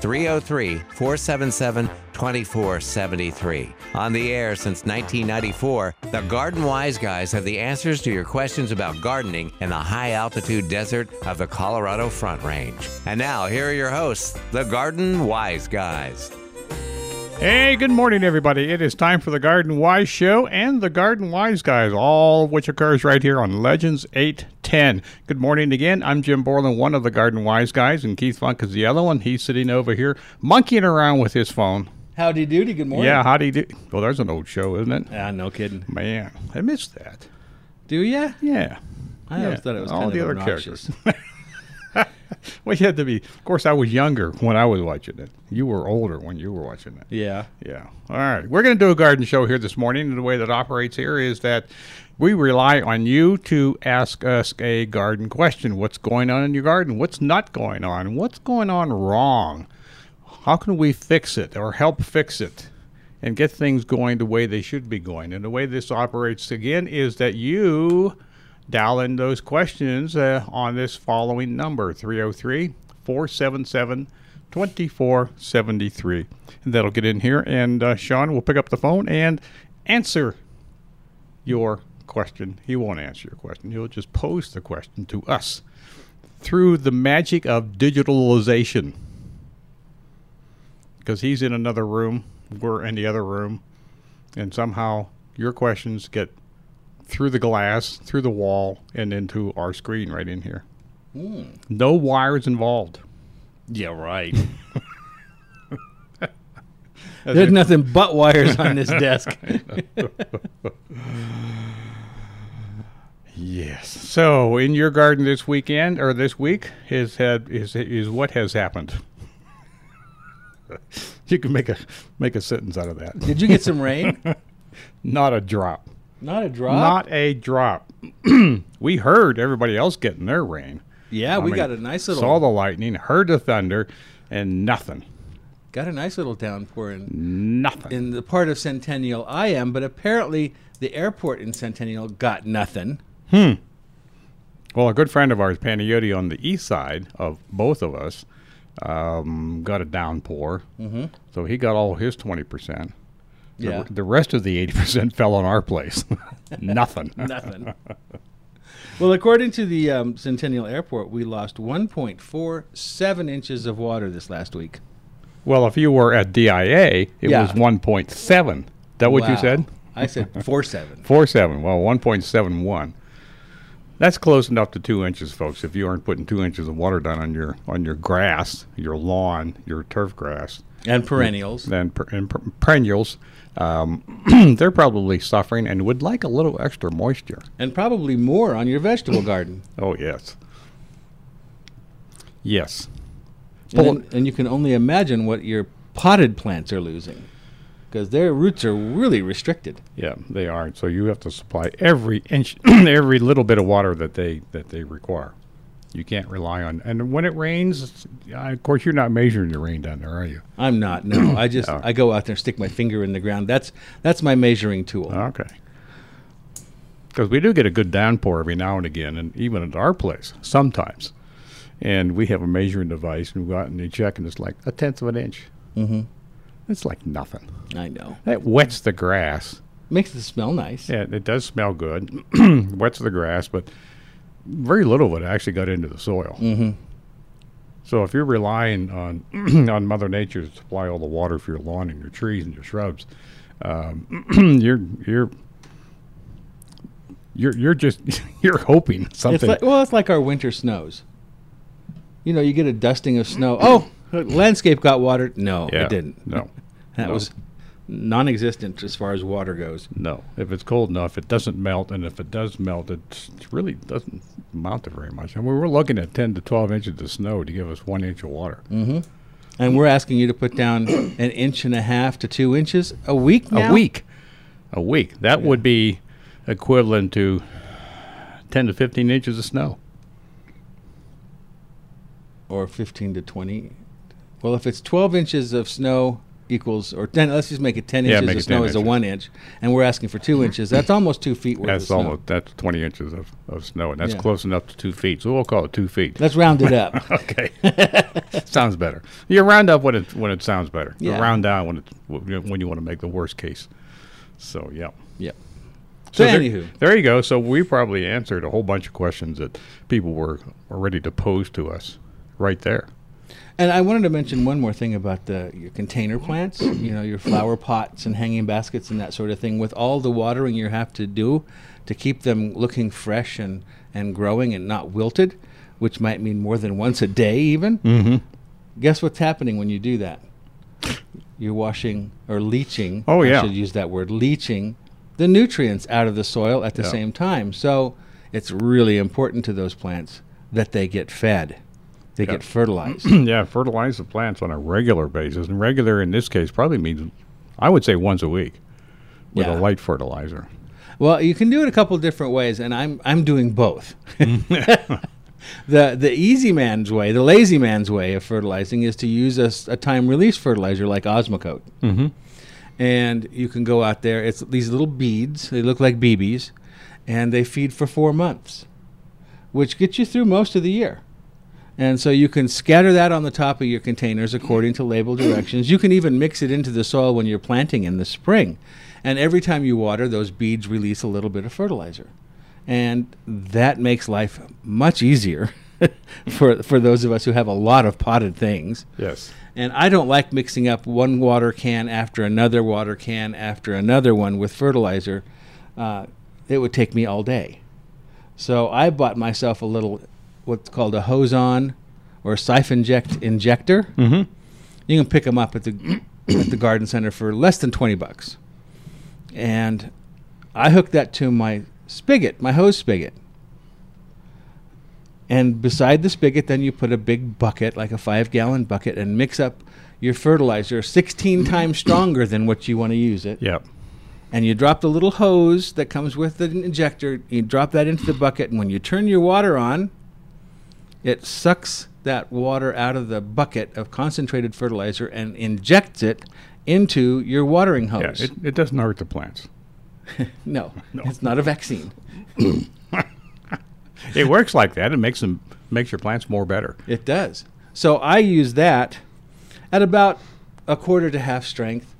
303 477 2473. On the air since 1994, the Garden Wise Guys have the answers to your questions about gardening in the high altitude desert of the Colorado Front Range. And now, here are your hosts, the Garden Wise Guys. Hey, good morning, everybody. It is time for the Garden Wise Show and the Garden Wise Guys, all of which occurs right here on Legends 810. Good morning again. I'm Jim Borland, one of the Garden Wise Guys, and Keith Funk is the other one. He's sitting over here monkeying around with his phone. Howdy doody, good morning. Yeah, howdy do? Well, there's an old show, isn't it? Ah, no kidding. Man, I missed that. Do ya? Yeah. I always thought it was all kind the of other obnoxious. characters. well, you had to be. Of course, I was younger when I was watching it. You were older when you were watching it. Yeah. Yeah. All right. We're going to do a garden show here this morning. And the way that operates here is that we rely on you to ask us a garden question. What's going on in your garden? What's not going on? What's going on wrong? How can we fix it or help fix it and get things going the way they should be going? And the way this operates again is that you dial in those questions uh, on this following number 303 477 2473. And that'll get in here, and uh, Sean will pick up the phone and answer your question. He won't answer your question, he'll just pose the question to us through the magic of digitalization. Because he's in another room, we're in the other room, and somehow your questions get through the glass, through the wall, and into our screen right in here. Hmm. No wires involved. Yeah, right. There's nothing but wires on this desk. Yes. So, in your garden this weekend or this week is had is is what has happened. you can make a make a sentence out of that. Did you get some rain? Not a drop. Not a drop. Not a drop. we heard everybody else getting their rain. yeah, I we mean, got a nice little Saw the lightning, heard the thunder, and nothing. got a nice little downpour in Nothing. in the part of Centennial I am, but apparently the airport in Centennial got nothing. Hmm. Well, a good friend of ours, Panayoti, on the east side of both of us, um, got a downpour. Mm-hmm. So he got all his 20%. Yeah. The, the rest of the 80% fell on our place. Nothing. Nothing. well, according to the um, Centennial Airport, we lost 1.47 inches of water this last week. Well, if you were at DIA, it Yeah. was 1.7. That what you said? I said 4.7. 4.7. Well, 1.71. That's close enough to two inches, folks. If you aren't putting two inches of water down on your on your grass, your lawn, your turf grass, and perennials. then per, and per, perennials, um, they're probably suffering and would like a little extra moisture. and probably more on your vegetable garden. Oh yes, yes. And, then- and you can only imagine what your potted plants are losing because their roots are really restricted. Yeah, they are. So you have to supply every inch, every little bit of water that they that they require. You can't rely on. And when it rains, of course, you're not measuring the rain down there, are you? I'm not. No, I just Oh. I go out there, and stick my finger in the ground. That's that's my measuring tool. Okay. Because we do get a good downpour every now and again, and even at our place sometimes. And we have a measuring device, and we go out and check, and it's like a tenth of an inch. Mm-hmm. It's like nothing. I know. That wets the grass. Makes it smell nice. Yeah, it does smell good. wets the grass, but very little of it actually got into the soil. Mm-hmm. So if you're relying on on Mother Nature to supply all the water for your lawn and your trees and your shrubs, um, you're you're you're you're just you're hoping It's something. like well, it's like our winter snows. You know, you get a dusting of snow. Oh, landscape got watered. No, yeah, it didn't. No, That no. was non-existent as far as water goes. no. If it's cold enough, it doesn't melt, and if it does melt, it really doesn't amount to very much. And we were looking at ten to twelve inches of snow to give us one inch of water. Mm-hmm. And we're asking you to put down an inch and a half to two inches a week now? A week, a week. That would be equivalent to 10 to 15 inches of snow. or 15 to 20. Well, if it's 12 inches of snow equals, or 10, let's just make it 10 Yeah, inches make of snow 10 is a one inch, and we're asking for two inches. That's almost two feet worth That's of snow. almost that's 20 inches of, of snow, and that's Yeah. close enough to two feet. So we'll call it two feet. Let's round it up. Okay, sounds better. You round up when it when it sounds better. You Yeah. round down when it when you want to make the worst case. So yeah. yep. So, there, anywho, there you go. So we probably answered a whole bunch of questions that people were, were ready to pose to us right there. And I wanted to mention one more thing about the your container plants. You know, your flower pots and hanging baskets and that sort of thing. With all the watering you have to do to keep them looking fresh and and growing and not wilted, which might mean more than once a day even. Mm-hmm. Guess what's happening when you do that? You're washing or leaching. Oh, I yeah. should use that word. Leaching the nutrients out of the soil at the Yeah. same time. So it's really important to those plants that they get fed, they Yeah. get fertilized. yeah, fertilize the plants on a regular basis, and regular in this case probably means, I would say once a week, with Yeah. a light fertilizer. well, you can do it a couple different ways, and I'm I'm doing both. the the easy man's way, the lazy man's way of fertilizing is to use a time release fertilizer like Osmocote. Mm-hmm. and you can go out there. It's these little beads. They look like BBs, and they feed for four months, which gets you through most of the year. And so you can scatter that on the top of your containers according to label directions. You can even mix it into the soil when you're planting in the spring. And every time you water, those beads release a little bit of fertilizer. And that makes life much easier for, for those of us who have a lot of potted things. Yes. And I don't like mixing up one water can after another water can after another one with fertilizer. Uh, it would take me all day. So I bought myself a little, what's called a hose on or a siphon inject injector. Mm-hmm. You can pick them up at the at the garden center for less than twenty bucks. And I hooked that to my spigot, my hose spigot. And beside the spigot, then you put a big bucket, like a five gallon bucket, and mix up your fertilizer 16 times stronger than what you want to use it. Yep. And you drop the little hose that comes with the injector, you drop that into the bucket, and when you turn your water on, it sucks that water out of the bucket of concentrated fertilizer and injects it into your watering Yeah. hose. It, it doesn't hurt the plants. no, No. it's not a vaccine. It works like that. It makes them makes your plants more better. It does. So I use that at about a quarter to half strength,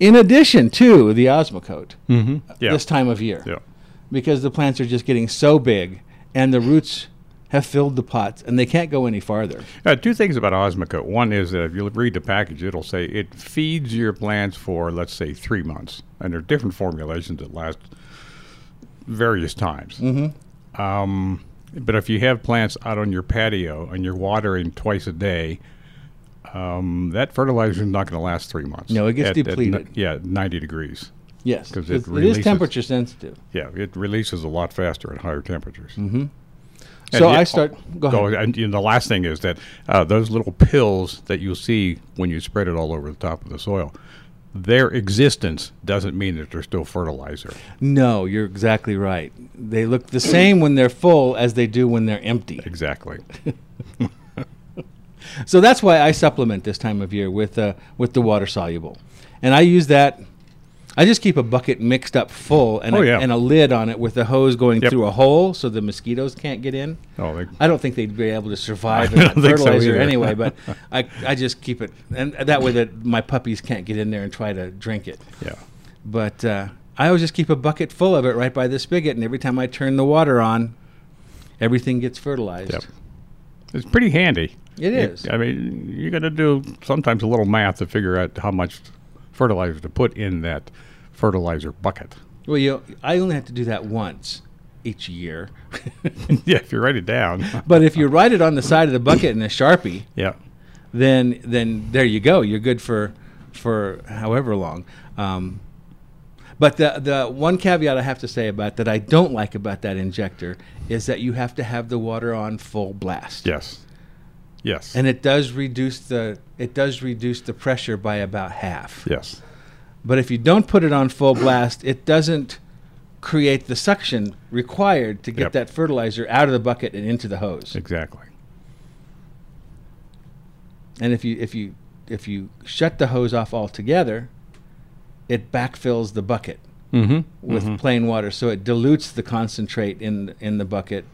in addition to the Osmocote Mm-hmm. Yeah. this time of year, yeah. because the plants are just getting so big and the roots have filled the pots and they can't go any farther. Uh, two things about Osmocote. One is that if you read the package, it'll say it feeds your plants for, let's say, three months. And there are different formulations that last various times. Mm-hmm. Um, but if you have plants out on your patio and you're watering twice a day, um, that fertilizer is not going to last three months. No, it gets At- at depleted. yeah, 90 degrees. Yes, because it, it is temperature sensitive. Yeah, it releases a lot faster at higher temperatures. Mm-hmm. So yet- I start. Go ahead. Oh, and, and the last thing is that uh, those little pills that you'll see when you spread it all over the top of the soil, their existence doesn't mean that they're still fertilizer. No, you're exactly right. They look the same when they're full as they do when they're empty. Exactly. So that's why I supplement this time of year with uh, with the water soluble, and I use that. I just keep a bucket mixed up full and, Oh, a, yeah. and a lid on it with the hose going Yep. through a hole so the mosquitoes can't get in. Oh, they, I don't think they'd be able to survive in that don't so fertilizer anyway, but I, I just keep it, and that way that my puppies can't get in there and try to drink it. yeah. But uh, I always just keep a bucket full of it right by the spigot, and every time I turn the water on, everything gets fertilized. Yep. It's pretty handy. It It- is. I mean, you got to do sometimes a little math to figure out how much fertilizer to put in that fertilizer bucket. Well, you, I only have to do that once each year. yeah, if you write it down. but if you write it on the side of the bucket in a sharpie, yeah. then then there you go. You're good for for however long. Um, but the the one caveat I have to say about that I don't like about that injector is that you have to have the water on full blast. Yes. Yes. And it does reduce the it does reduce the pressure by about half. yes. But if you don't put it on full blast, it doesn't create the suction required to get Yep. that fertilizer out of the bucket and into the hose. Exactly. And if you if you if you shut the hose off altogether, it backfills the bucket Mm-hmm. with plain water, so it dilutes the concentrate in in the bucket.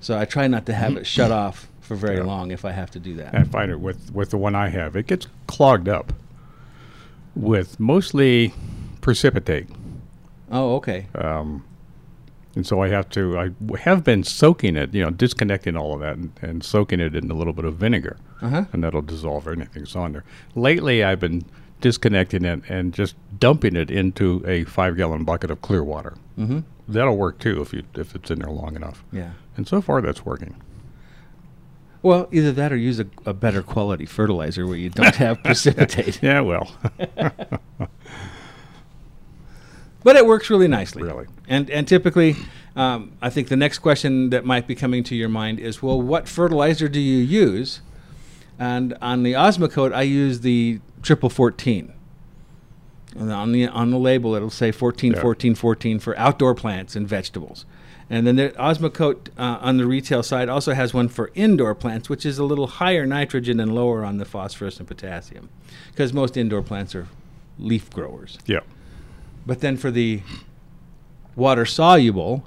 So I try not to have it shut off for very Yeah. long if I have to do that. I find it with with the one I have, it gets clogged up with mostly precipitate. Oh, okay. Um, and so I have to, I have been soaking it, you know, disconnecting all of that and, and soaking it in a little bit of vinegar. Uh huh. And that'll dissolve anything that's on there. Lately, I've been disconnecting it and just dumping it into a five gallon bucket of clear water. Mm-hmm. That'll work too if you if it's in there long enough. Yeah. And so far, that's working. Well, either that or use a, a better quality fertilizer where you don't have precipitate. Yeah, well, But it works really nicely. Really. And and typically, um, I think the next question that might be coming to your mind is, well, what fertilizer do you use? And on the Osmocote, I use the triple fourteen. And on the on the label, it'll say 14, Yeah. 14, 14 for outdoor plants and vegetables. And then the Osmocote uh, on the retail side also has one for indoor plants, which is a little higher nitrogen and lower on the phosphorus and potassium, because most indoor plants are leaf growers. yeah. But then for the water soluble,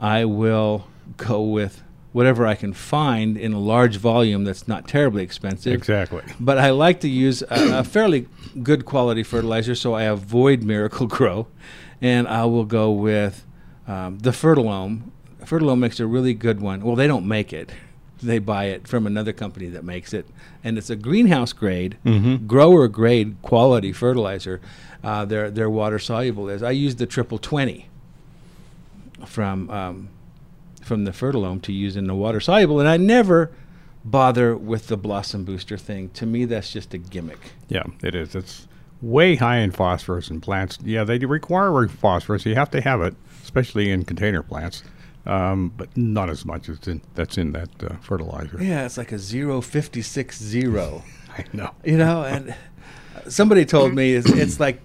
I will go with whatever I can find in a large volume that's not terribly expensive. Exactly. But I like to use a, a fairly good quality fertilizer, so I avoid Miracle-Gro, and I will go with um, the Fertilome. Fertilome makes a really good one. Well, they don't make it; they buy it from another company that makes it, and it's a greenhouse grade, Mhm. grower grade quality fertilizer. Uh, their their water soluble is. I use the triple twenty from um, from the Fertilome to use in the water soluble, and I never bother with the blossom booster thing. To me, that's just a gimmick. Yeah, it is. It's way high in phosphorus in plants. Yeah, they do require phosphorus. You have to have it, especially in container plants, um, but not as much as in, that's in that uh, fertilizer. Yeah, it's like a zero fifty six zero. I know. You know, and somebody told me it's, it's like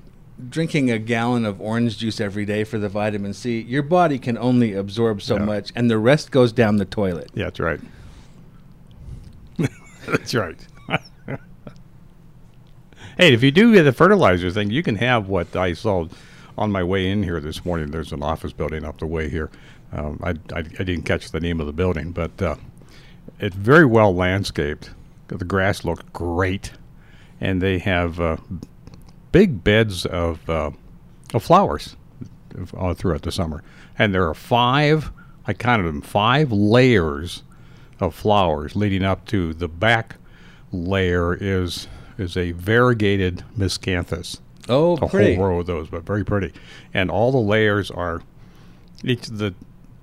drinking a gallon of orange juice every day for the vitamin C. Your body can only absorb so Yeah. much, and the rest goes down the toilet. Yeah, that's right. that's right. hey, if you do the fertilizer thing, you can have what I saw on my way in here this morning. There's an office building up the way here. Um, I, I, I didn't catch the name of the building, but uh, it's very well landscaped. The grass looked great, and they have uh, big beds of, uh, of flowers throughout the summer. And there are five, I counted them, five layers of flowers leading up to the back layer is is a variegated miscanthus. Oh, A pretty. whole row of those, but very pretty. And all the layers are each the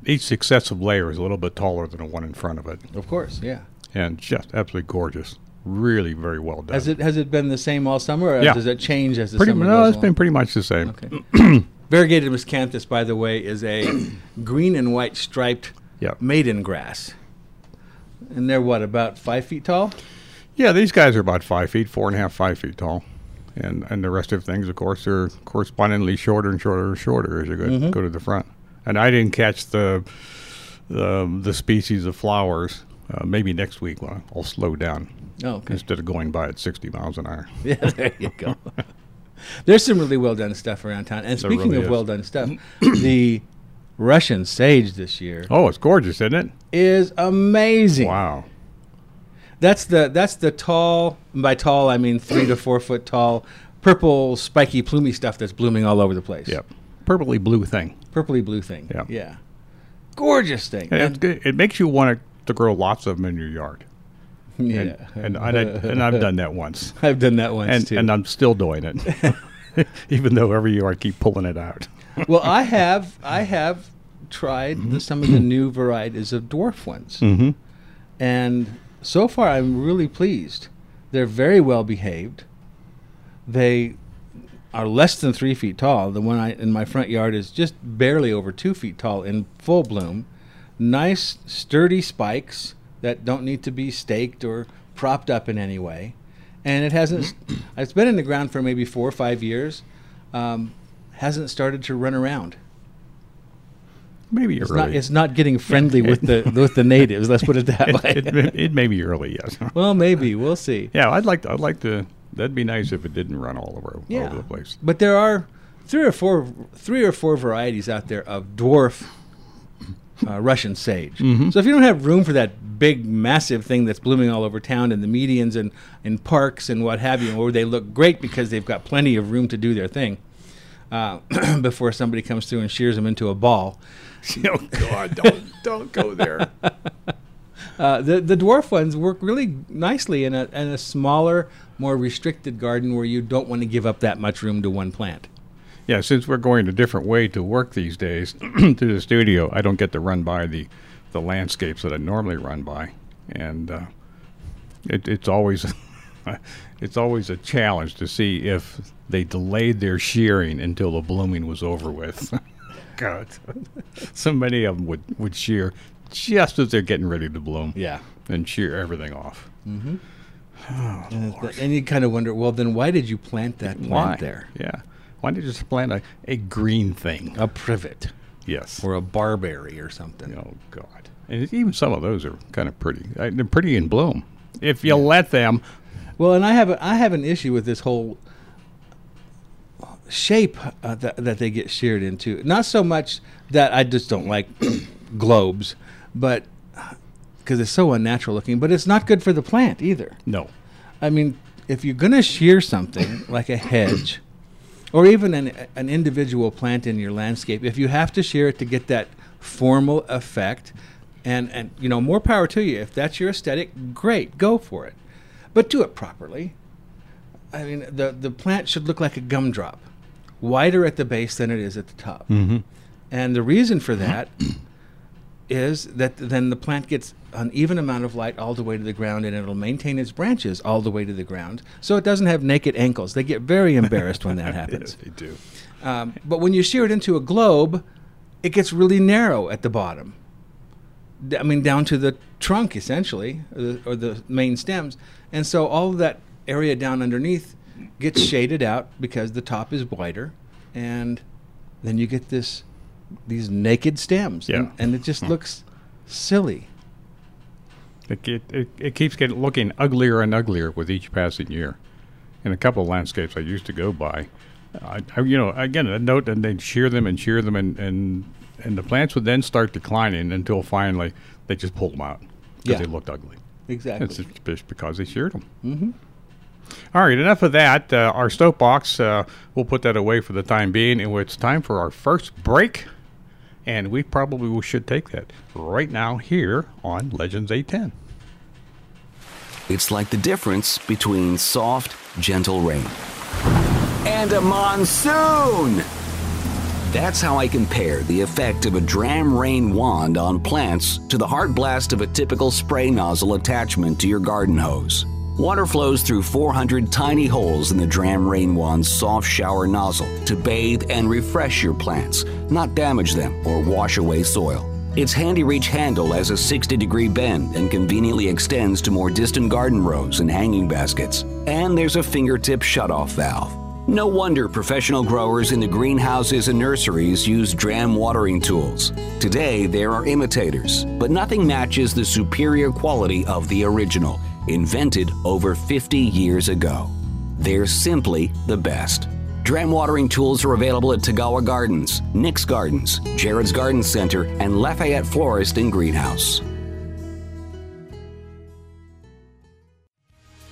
each successive layer is a little bit taller than the one in front of it, Of course, yeah. and just absolutely gorgeous. Really, very well done. Has it has it been the same all summer, or Yeah. does it change as the pretty? summer No, it's been pretty much the same. Okay. Variegated miscanthus, by the way, is a green and white striped Yeah. maiden grass. And they're what, about five feet tall? Yeah, these guys are about five feet, four and a half, five feet tall, and and the rest of things, of course, are correspondingly shorter and shorter and shorter as you go Mhm. go to the front. And I didn't catch the the, the species of flowers. Uh, maybe next week when I'll slow down Oh, okay. instead of going by at sixty miles an hour. Yeah, there you go. There's some really well done stuff around town. And There speaking really of is. well done stuff, the Russian sage this year Oh, it's gorgeous, isn't it? is amazing. Wow. That's the that's the tall by tall I mean three to four foot tall, purple spiky plumy stuff that's blooming all over the place. Yep. Purpley blue thing. Purpley blue thing. Yeah. Yeah. Gorgeous thing. And it's good. It makes you want to grow lots of them in your yard. yeah. And, and, I, and I've done that once. I've done that once And, too. and I'm still doing it. Even though every year I keep pulling it out. well, I have I have tried the, some of the new varieties of dwarf ones, Mm-hmm. and so far I'm really pleased. They're very well behaved. They are less than three feet tall. The one I, in my front yard is just barely over two feet tall in full bloom. Nice, sturdy spikes that don't need to be staked or propped up in any way. And it hasn't, it's been in the ground for maybe four or five years. Um, hasn't started to run around. maybe It's early. not, it's not getting friendly with the with the natives. Let's put it that it, way. it, it may be early, yes. well, maybe we'll see. yeah, I'd like to. I'd like to. That'd be nice if it didn't run all over, all over the place. But there are three or four three or four varieties out there of dwarf uh, Russian sage. So if you don't have room for that big, massive thing that's blooming all over town in the medians and in parks and what have you, where they look great because they've got plenty of room to do their thing. Uh, before somebody comes through and shears them into a ball, oh God! Don't don't go there. uh, the the dwarf ones work really nicely in a in a smaller, more restricted garden where you don't want to give up that much room to one plant. Yeah, since we're going a different way to work these days to the studio, I don't get to run by the the landscapes that I normally run by, and uh, it, it's always it's always a challenge to see if they delayed their shearing until the blooming was over with. God, so many of them would would shear just as they're getting ready to bloom. Yeah. and shear everything off. And, and you kind of wonder, well, then why did you plant that plant Why? there? Yeah. Why don't you just plant a, a green thing? A privet yes. or a barberry or something. Oh God! And even some of those are kind of pretty. Uh, They're pretty in bloom. If you let them, Well, and I have a, I have an issue with this whole shape uh, that, that they get sheared into. Not so much that I just don't like globes, but because it's so unnatural looking. But it's not good for the plant either. no. I mean, if you're going to shear something like a hedge, or even an, an individual plant in your landscape, if you have to shear it to get that formal effect, and, and you know, more power to you. If that's your aesthetic, great, go for it. But do it properly. I mean, the, the plant should look like a gumdrop, wider at the base than it is at the top. Mm-hmm. And the reason for that is that then the plant gets an even amount of light all the way to the ground and it'll maintain its branches all the way to the ground so it doesn't have naked ankles. They get very embarrassed when that happens. They do. Um, but when you shear it into a globe, it gets really narrow at the bottom. D- I mean, down to the trunk essentially, or the, or the main stems. And so all of that area down underneath gets shaded out because the top is wider, and then you get this these naked stems, Yeah. and, and it just looks silly. It, it, it, it keeps getting looking uglier and uglier with each passing year. In a couple of landscapes I used to go by, I, I, you know, again, a note, and they'd shear them and shear them, and, and and the plants would then start declining until finally they just pulled them out because Yeah. they looked ugly. Exactly. It's just because they sheared them. Mm-hmm. All right, enough of that. Uh, our soapbox, uh, we'll put that away for the time being. And it's time for our first break. And we probably should take that right now here on Legends 810. It's like the difference between soft, gentle rain and a monsoon. That's how I compare the effect of a Dramm rain wand on plants to the hard blast of a typical spray nozzle attachment to your garden hose. Water flows through 400 tiny holes in the Dramm rain wand's soft shower nozzle to bathe and refresh your plants, not damage them or wash away soil. Its handy reach handle has a 60 degree bend and conveniently extends to more distant garden rows and hanging baskets. And there's a fingertip shutoff valve. No wonder professional growers in the greenhouses and nurseries use Dramm watering tools. Today, there are imitators, but nothing matches the superior quality of the original, invented over 50 years ago. They're simply the best. Dramm watering tools are available at Tagawa Gardens, Nick's Gardens, Jared's Garden Center, and Lafayette Florist and Greenhouse.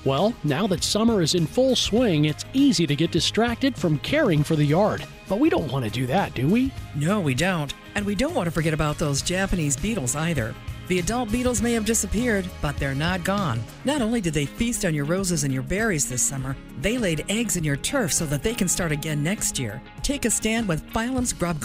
Well, now that summer is in full swing, it's easy to get distracted from caring for the yard. But we don't want to do that, do we? No, we don't. And we don't want to forget about those Japanese beetles either. The adult beetles may have disappeared, but they're not gone. Not only did they feast on your roses and your berries this summer, they laid eggs in your turf so that they can start again next year. Take a stand with Phyllom's Grub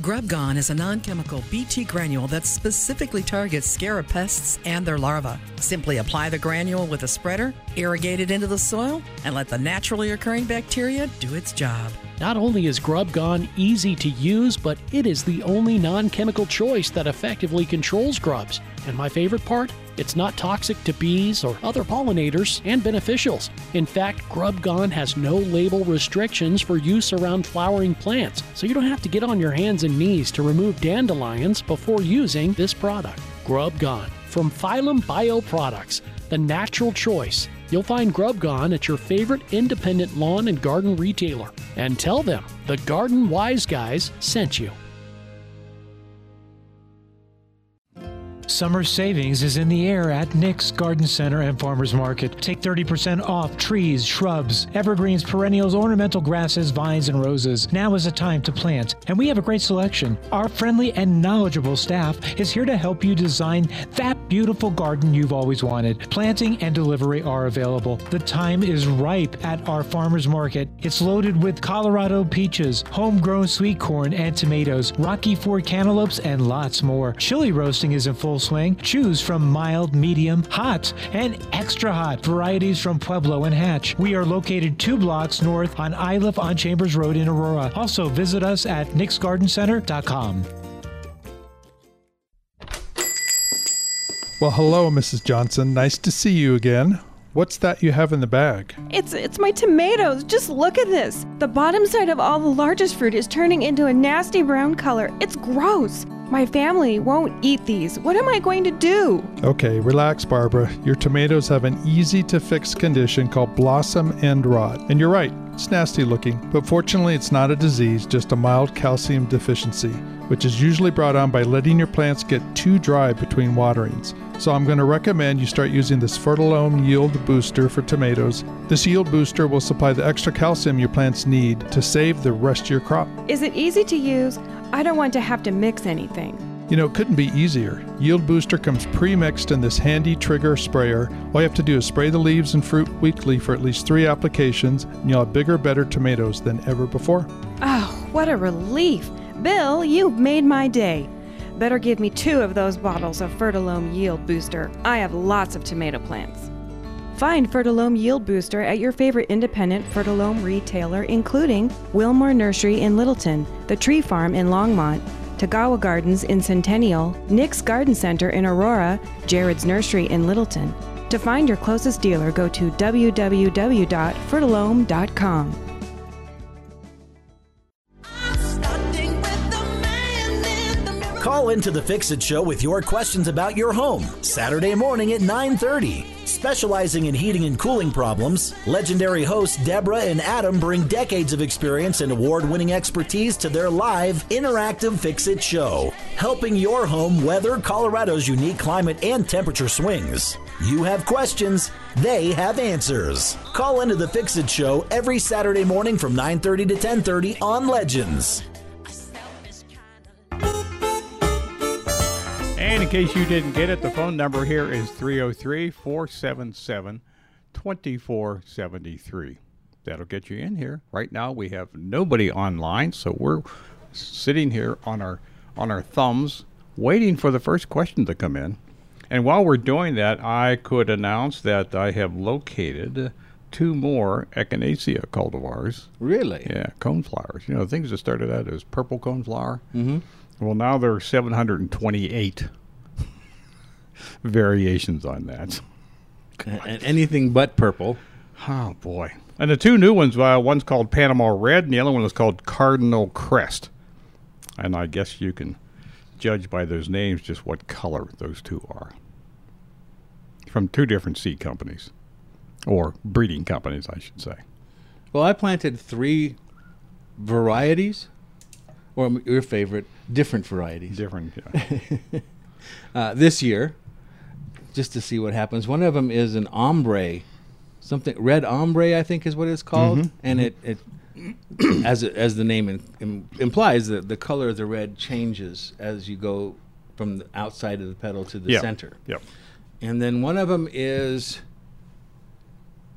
Gone. Grub Gone is a non chemical BT granule that specifically targets scarab pests and their larvae. Simply apply the granule with a spreader, irrigate it into the soil, and let the naturally occurring bacteria do its job. Not only is Grub Gone easy to use, but it is the only non chemical choice that effectively controls grubs. And my favorite part? It's not toxic to bees or other pollinators and beneficials. In fact, Grub Gone has no label restrictions for use around flowering plants, so you don't have to get on your hands and knees to remove dandelions before using this product. Grub Gone from Phyllom Bio Products, the natural choice. You'll find Grub Gone at your favorite independent lawn and garden retailer. And tell them the Garden Wise Guys sent you. Summer savings is in the air at Nick's Garden Center and Farmers Market. Take 30% off trees, shrubs, evergreens, perennials, ornamental grasses, vines, and roses. Now is the time to plant, and we have a great selection. Our friendly and knowledgeable staff is here to help you design that beautiful garden you've always wanted. Planting and delivery are available. The time is ripe at our Farmers Market. It's loaded with Colorado peaches, homegrown sweet corn and tomatoes, Rocky Ford cantaloupes, and lots more. Chili roasting is in full swing. Choose from mild, medium, hot, and extra hot varieties from Pueblo and Hatch. We are located two blocks north on Iliff on Chambers Road in Aurora. Also, visit us at nicksgardencenter.com. Well, hello, Mrs. Johnson. Nice to see you again. What's that you have in the bag? It's it's my tomatoes. Just look at this. The bottom side of all the largest fruit is turning into a nasty brown color. It's gross. My family won't eat these. What am I going to do? Okay, relax, Barbara. Your tomatoes have an easy to fix condition called blossom end rot. And you're right, it's nasty looking. But fortunately, it's not a disease, just a mild calcium deficiency, which is usually brought on by letting your plants get too dry between waterings. So I'm going to recommend you start using this Fertilome Yield Booster for tomatoes. This yield booster will supply the extra calcium your plants need to save the rest of your crop. Is it easy to use? I don't want to have to mix anything. You know, it couldn't be easier. Yield Booster comes pre mixed in this handy trigger sprayer. All you have to do is spray the leaves and fruit weekly for at least three applications, and you'll have bigger, better tomatoes than ever before. Oh, what a relief. Bill, you've made my day. Better give me two of those bottles of Fertilome Yield Booster. I have lots of tomato plants. Find Fertilome Yield Booster at your favorite independent Fertilome retailer, including Wilmore Nursery in Littleton, The Tree Farm in Longmont, Tagawa Gardens in Centennial, Nick's Garden Center in Aurora, Jared's Nursery in Littleton. To find your closest dealer, go to www.fertilome.com. Call into the Fix It Show with your questions about your home Saturday morning at 9:30. Specializing in heating and cooling problems, legendary hosts Deborah and Adam bring decades of experience and award-winning expertise to their live interactive Fix It Show, helping your home weather Colorado's unique climate and temperature swings. You have questions, they have answers. Call into the Fix It Show every Saturday morning from 9:30 to 10:30 on Legends. Case you didn't get it, the phone number here is 303 477 2473. That'll get you in here. Right now we have nobody online, so we're sitting here on our on our thumbs waiting for the first question to come in. And while we're doing that, I could announce that I have located two more echinacea cultivars. Really? Yeah, coneflowers. You know, things that started out as purple coneflower. Mm-hmm. Well, now there are 728 variations on that. And anything but purple. Oh boy! And the two new ones, uh, one's called Panama Red, and the other one is called Cardinal Crest. And I guess you can judge by those names just what color those two are. From two different seed companies, or breeding companies, I should say. Well, I planted three varieties, or your favorite, different varieties. Different. Yeah. uh, this year, just to see what happens. One of them is an ombre, something red ombre, I think is what it's called, Mhm, and it, it as it, as the name in, im- implies, the the color of the red changes as you go from the outside of the petal to the Yep, center. yep. And then one of them is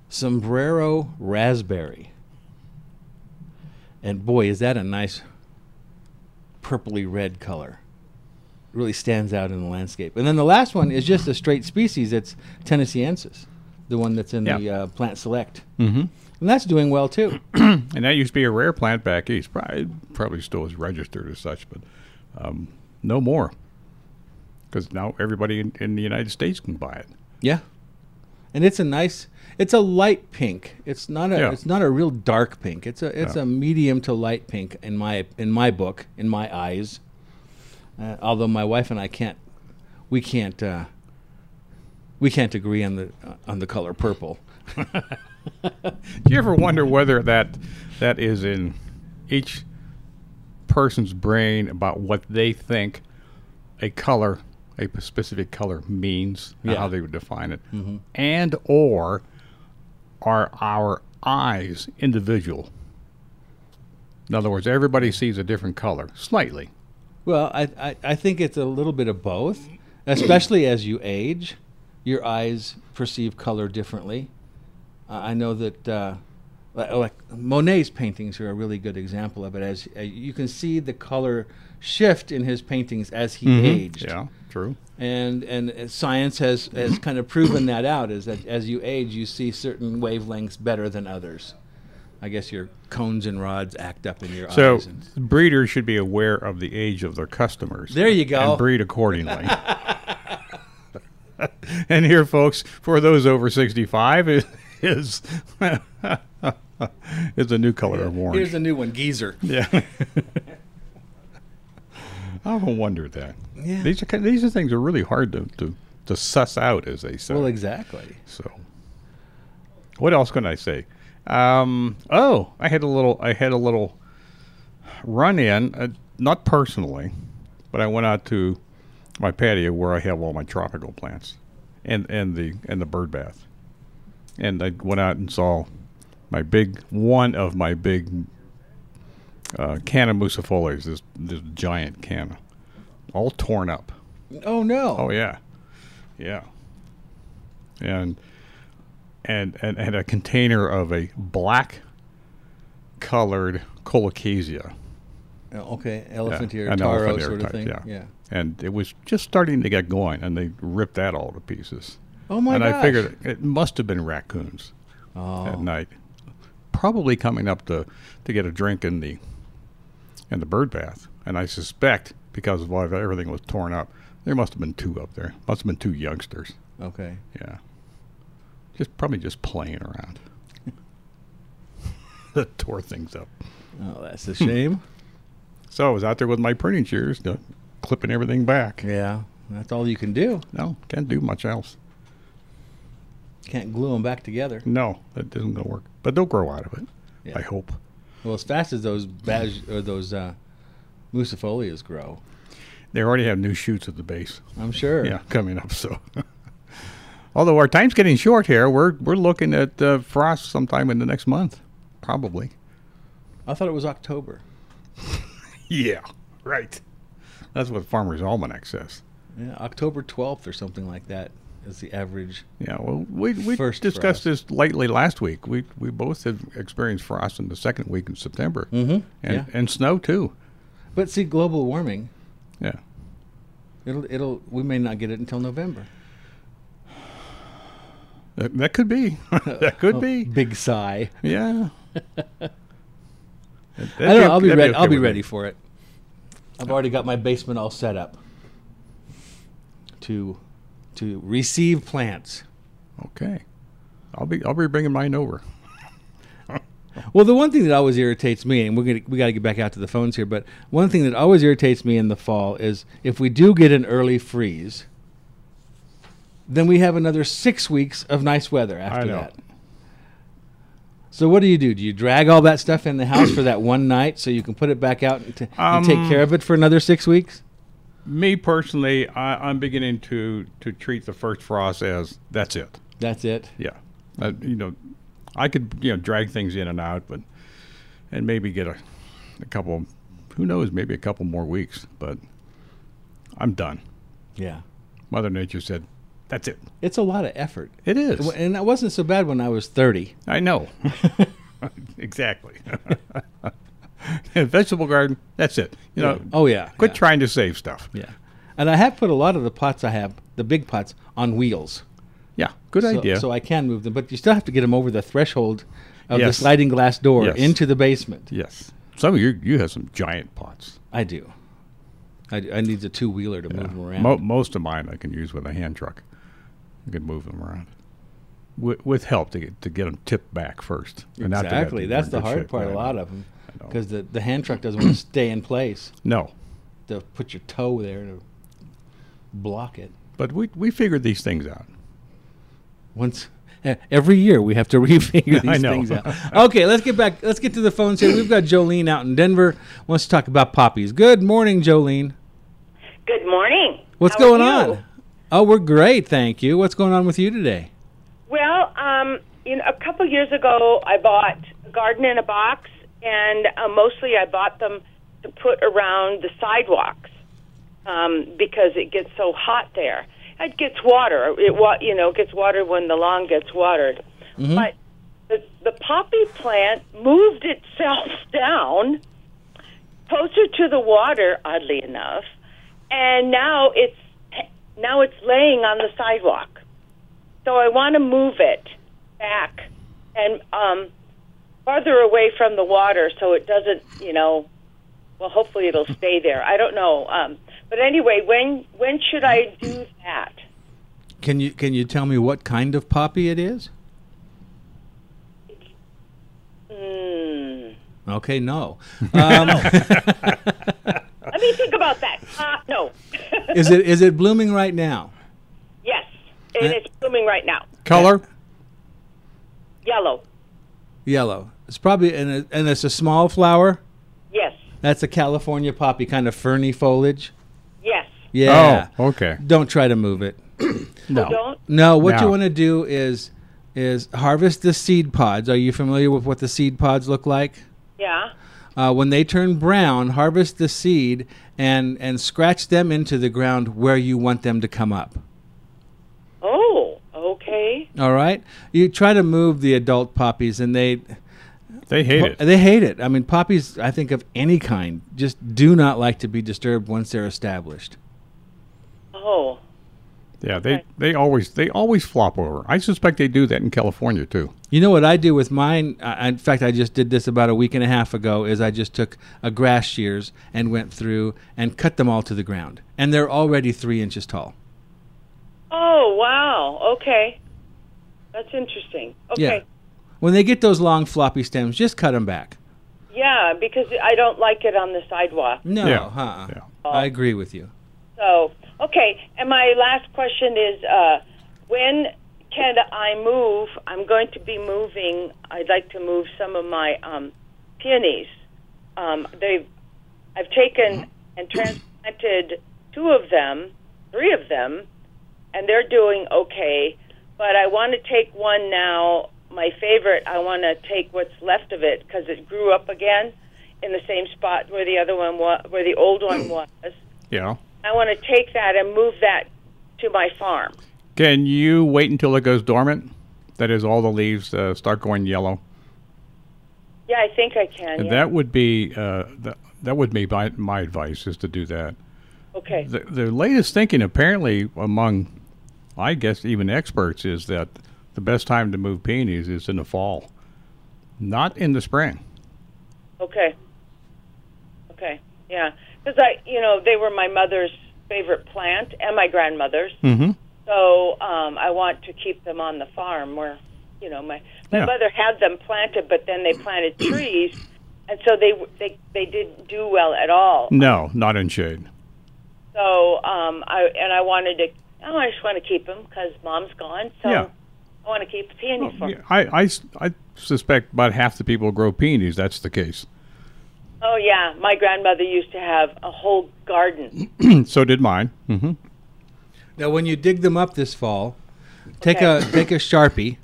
sombrero raspberry. And boy, is that a nice purpley red color. Really stands out in the landscape. And then the last one is just a straight species. It's Tennesseensis, the one that's in Yeah. the uh, Plant Select. Mhm. And that's doing well too. and that used to be a rare plant back east. Probably, probably still is registered as such, but um, no more. because now everybody in, in the United States can buy it. Yeah, and it's a nice. It's a light pink. It's not a. Yeah. It's not a real dark pink. It's a. It's Yeah. a medium to light pink in my in my book in my eyes. Uh, although my wife and I can't, we can't. Uh, we can't agree on the uh, on the color purple. Do you ever wonder whether that that is in each person's brain about what they think a color, a specific color means, Yeah. how they would define it, and or are our eyes individual? In other words, everybody sees a different color, slightly. Well, I, I, I think it's a little bit of both, especially as you age, your eyes perceive color differently. Uh, I know that uh, like, like Monet's paintings are a really good example of it. As uh, you can see the color shift in his paintings as he aged. Yeah, true. And and science has, has kind of proven that out. Is that as you age, you see certain wavelengths better than others. I guess your cones and rods act up in your So eyes. So breeders should be aware of the age of their customers. There you go. And breed accordingly. and here, folks, for those over sixty-five, is is, a new color of orange. Here's a new one, geezer. yeah. I often wondered that. Yeah. These are these are things are really hard to, to, to suss out, as they say. Well, exactly. So, what else can I say? Um, oh, I had a little. I had a little run in, uh, not personally, but I went out to my patio where I have all my tropical plants, and and the and the bird bath, and I went out and saw my big one of my big uh, canna musifolias, this this giant canna, all torn up. Oh no. Oh yeah, yeah, and and and, and a container of a black colored colocasia. Oh, okay, elephant Yeah, ear, taro sort of type, thing. Yeah. yeah. and it was just starting to get going, and they ripped that all to pieces. Oh my and gosh. I figured it must have been raccoons Oh. at night, probably coming up to to get a drink in the in the bird bath. And I suspect because of why everything was torn up, there must have been two up there. Must have been two youngsters. Okay. Yeah. Just probably just playing around. that tore things up. Oh, that's a shame. So I was out there with my pruning shears, uh, clipping everything back. yeah, that's all you can do. No, can't do much else. Can't glue them back together. No, that isn't going to work. But they'll grow out of it. Yeah. I hope. Well, as fast as those badge or those uh, musifolias grow, They already have new shoots at the base. I'm sure. Yeah, coming up. So, although our time's getting short here, we're we're looking at uh, frost sometime in the next month, probably. I thought it was October. Yeah, right. That's what Farmer's Almanac says. Yeah, October 12th or something like that is the average. Yeah, well, we we First discussed frost. this lightly last week. We we both have experienced frost in the second week in September, mm-hmm. and yeah. and snow too. But see, global warming, Yeah, it'll it'll we may not get it until November. That, that could be. that could oh, be. Big sigh. Yeah. I don't know. I'll be ready. I'll be ready me. for it. I've already got my basement all set up to to receive plants. Okay, I'll be I'll be bringing mine over. Well, the one thing that always irritates me, and we're gonna we got to get back out to the phones here, but one thing that always irritates me in the fall is if we do get an early freeze, then we have another six weeks of nice weather after that. So what do you do? Do you drag all that stuff in the house for that one night so you can put it back out and, t- and take Um, care of it for another six weeks? Me personally, I, I'm beginning to to treat the first frost as that's it. That's it. Yeah, uh, you know, I could you know drag things in and out, but and maybe get a a couple. Who knows? Maybe a couple more weeks, but I'm done. Yeah. Mother Nature said, "That's it." It's a lot of effort. It is. And that wasn't so bad when I was 30. I know. exactly. Vegetable garden. That's it. You know. Oh, yeah. Quit yeah. trying to save stuff. Yeah. And I have put a lot of the pots I have, the big pots, on wheels. Yeah. Good so, idea. So I can move them, but you still have to get them over the threshold of Yes. the sliding glass door Yes. into the basement. yes. Some of you you have some giant pots. I do. I, I need a two wheeler to move them around. Mo- most of mine I can use with a hand truck. I can move them around with, with help to get to get them tipped back first. And after that, exactly. That's the hard part. Yeah, A I lot of them, because the the hand truck doesn't want to stay in place. No, To put your toe there to block it. but we we figured these things out. Once every year we have to refigure these I know. things out. Okay, let's get back. Let's get to the phones here. We've got Jolene out in Denver. Wants to talk about poppies. Good morning, Jolene. Good morning. What's How are going you? on? Oh, we're great, thank you. What's going on with you today? Well, um, you know, a couple years ago, I bought a garden in a box, and uh, mostly I bought them to put around the sidewalks um, because it gets so hot there. It gets water. It wa- you know, it gets watered when the lawn gets watered. But the, the poppy plant moved itself down closer to the water, oddly enough, and now it's now it's laying on the sidewalk. So I want to move it back and um, farther away from the water so it doesn't, you know. Well, hopefully it'll stay there. I don't know. Um, but anyway, when when should I do that? Can you can you tell me what kind of poppy it is? Hmm. Okay, no. Um, Let me think about that. Uh, no. is it is it blooming right now? yes, and Uh, it's blooming right now. Color? Yellow. Yellow. It's probably and and it's a small flower. Yes. That's a California poppy, kind of ferny foliage. Yes. Yeah. Oh, okay. Don't try to move it. No. Don't. No, what you want to do is is harvest the seed pods. Are you familiar with what the seed pods look like? Yeah. Uh, when they turn brown, harvest the seed and and scratch them into the ground where you want them to come up. Oh. Okay. All right. You try to move the adult poppies, and they They hate it. they hate it. I mean, poppies, I think of any kind, just do not like to be disturbed once they're established. Oh. Yeah, they, Okay. they always they always flop over. I suspect they do that in California too. You know what I do with mine? Uh, in fact, I just did this about a week and a half ago. Is I just took a grass shears and went through and cut them all to the ground, and they're already three inches tall. Oh. Wow. Okay. That's interesting. Okay. Yeah. When they get those long floppy stems, just cut them back. Yeah, because I don't like it on the sidewalk. No, Yeah. huh? Yeah. I agree with you. So, okay. And my last question is uh, when can I move? I'm going to be moving. I'd like to move some of my um, peonies. Um, they've, I've taken and transplanted two of them, three of them, and they're doing okay. But I want to take one now. My favorite, I want to take what's left of it because it grew up again in the same spot where the other one was, where the old one was. Yeah. I want to take that and move that to my farm. Can you wait until it goes dormant? That is, all the leaves uh, start going yellow. Yeah, I think I can. Yeah. That would be uh, that, that would be my, my advice is to do that. okay. The, the latest thinking, apparently, among I guess even experts, is that the best time to move peonies is in the fall, not in the spring. Okay. Okay. Yeah, because I, you know, they were my mother's favorite plant and my grandmother's. Mm-hmm. So um, I want to keep them on the farm where, you know, my my Yeah. mother had them planted, but then they planted trees, and so they they they didn't do well at all. No, not in shade. So um, I and I wanted to. Oh, I just want to keep them because mom's gone. So Yeah. I want to keep the peonies for. Yeah, I suspect about half the people grow peonies. That's the case. Oh yeah, my grandmother used to have a whole garden. so did mine. Mm-hmm. Now, when you dig them up this fall, take Okay. a take a sharpie,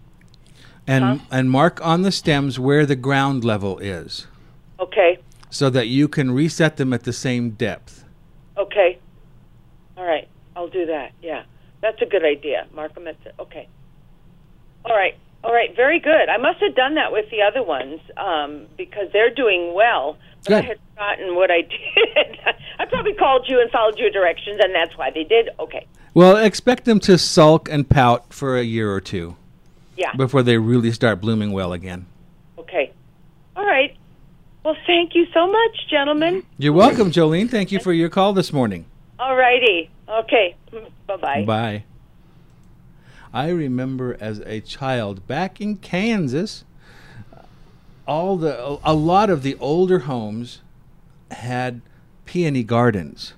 and and mark on the stems where the ground level is, Okay. so that you can reset them at the same depth. Okay. All right. I'll do that. Yeah. That's a good idea. Mark them at the. Okay. All right. All right. Very good. I must have done that with the other ones um, because they're doing well. But I had forgotten what I did. I probably called you and followed your directions, and that's why they did. Okay. Well, expect them to sulk and pout for a year or two Yeah. before they really start blooming well again. Okay. All right. Well, thank you so much, gentlemen. You're welcome, Jolene. Thank you for your call this morning. All righty. Okay. Bye bye. Bye. I remember as a child back in Kansas, all the a lot of the older homes had peony gardens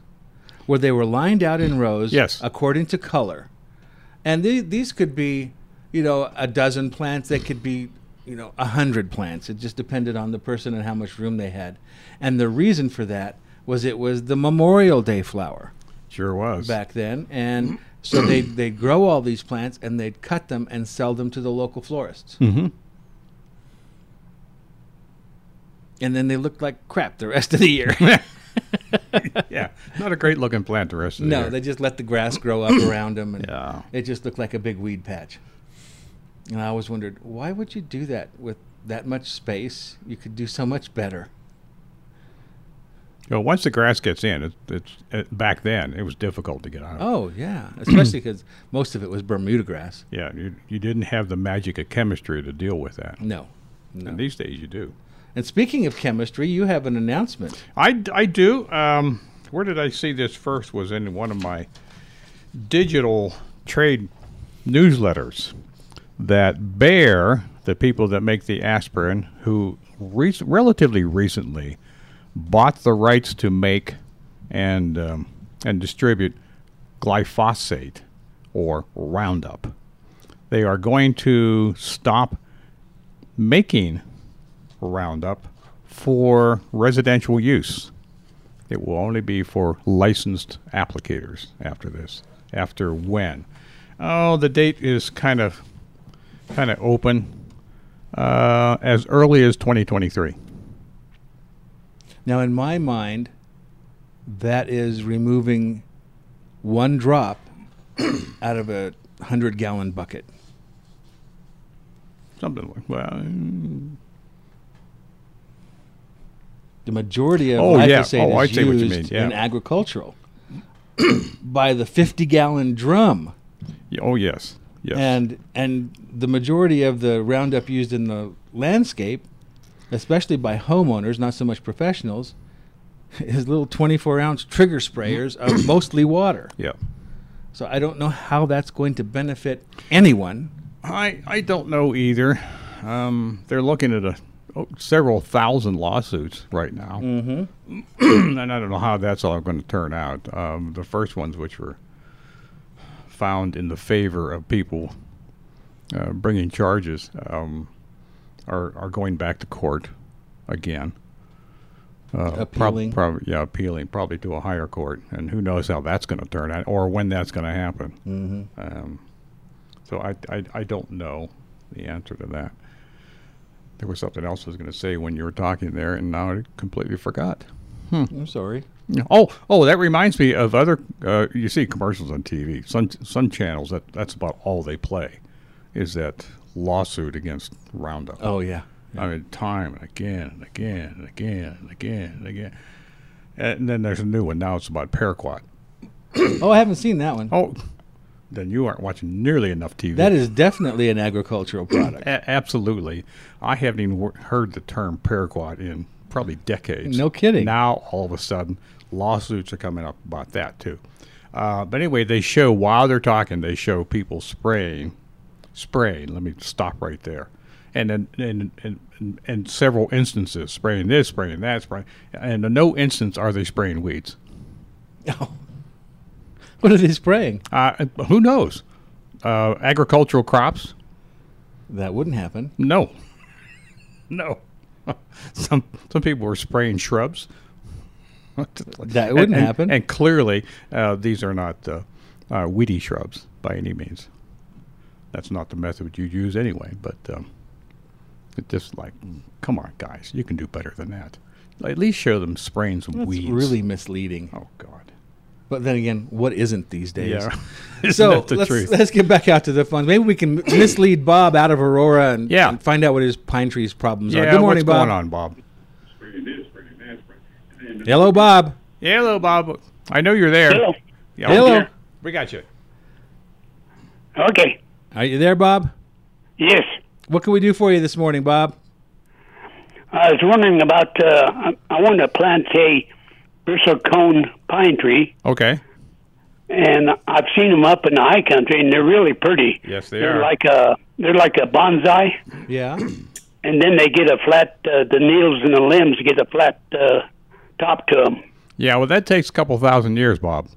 where they were lined out in rows Yes. according to color. And the, these could be, you know, a dozen plants. They could be, you know, a hundred plants. It just depended on the person and how much room they had. And the reason for that was it was the Memorial Day flower Sure was. back then, and so they they'd grow all these plants and they'd cut them and sell them to the local florists, Mm-hmm. And then they looked like crap the rest of the year. yeah, not a great looking plant the rest of the no, year. No, they just let the grass grow up around them, and Yeah. it just looked like a big weed patch. And I always wondered why would you do that with that much space? You could do so much better. Well, once the grass gets in, it, it's it, uh, back then it was difficult to get out. Oh yeah, especially because most of it was Bermuda grass. Yeah, you, you didn't have the magic of chemistry to deal with that. No, no. And these days you do. And speaking of chemistry, you have an announcement. I, I do. Um, where did I see this first? Was in one of my digital trade newsletters that Bayer, the people that make the aspirin, who re- relatively recently bought the rights to make and um, and distribute glyphosate or Roundup. They are going to stop making Roundup for residential use. It will only be for licensed applicators after this. After when? Oh, the date is kind of kind of open. Uh, as early as 2023. Now, in my mind, that is removing one drop out of a hundred gallon bucket. Something like well. The majority of Oh, yeah. glyphosate Oh, is you used yeah. in agricultural by the 50 gallon drum. Oh yes, yes. And and the majority of the Roundup used in the landscape, especially by homeowners, not so much professionals, is little 24 ounce trigger sprayers of mostly water. yeah. So I don't know how that's going to benefit anyone. I I don't know either. Um, they're looking at a oh, several thousand lawsuits right now, mm-hmm. and I don't know how that's all going to turn out. Um, the first ones, which were found in the favor of people uh, bringing charges, um, are are going back to court again. Uh, prob- Appealing. prob- yeah, appealing probably to a higher court, and who knows how that's going to turn out or when that's going to happen. Mm-hmm. Um, so I, I, I don't know the answer to that. There was something else I was going to say when you were talking there, and now I completely forgot. I'm sorry. Oh, oh, that reminds me of other. Uh, you see commercials on TV, Some Sun channels. That that's about all they play, is that lawsuit against Roundup. Oh yeah. I mean, time and again and again and again and again and again. And then there's a new one. Now it's about paraquat. Oh, I haven't seen that one. Oh, then you aren't watching nearly enough TV. That is definitely an agricultural product. A- absolutely. I haven't even wor- heard the term paraquat in probably decades. No kidding. Now, all of a sudden, lawsuits are coming up about that, too. Uh, but anyway, they show, while they're talking, they show people spraying, spraying. Let me stop right there. And then, in, in, in, in several instances, spraying this, spraying that, spraying. And in no instance are they spraying weeds. What are they spraying? Uh, who knows? Uh, agricultural crops? That wouldn't happen. No. No. some some people were spraying shrubs. That wouldn't And- happen. And clearly, uh, these are not uh, uh, weedy shrubs by any means. That's not the method you'd use anyway. But um, it just like, come on, guys, you can do better than that. At least show them spraying some That's weeds. really misleading. Oh God. But then again, what isn't these days? Yeah. Isn't so the let's, truth? let's get back out to the fun. Maybe we can mislead Bob out of Aurora and, Yeah. and find out what his pine trees problems Yeah. are. Good morning, what's Bob. going on, Bob? Hello, Bob. Yeah, hello, Bob. I know you're there. Hello. Yeah, Hello. okay. We got you. Okay. Are you there, Bob? Yes. What can we do for you this morning, Bob? I was wondering about. Uh, I, I want to plant a bristlecone pine tree, Okay. and I've seen them up in the high country, and they're really pretty. Yes, they they're are. like a they're like a bonsai, Yeah. and then they get a flat. Uh, the needles and the limbs get a flat uh, top to them. Yeah, well, that takes a couple thousand years, Bob.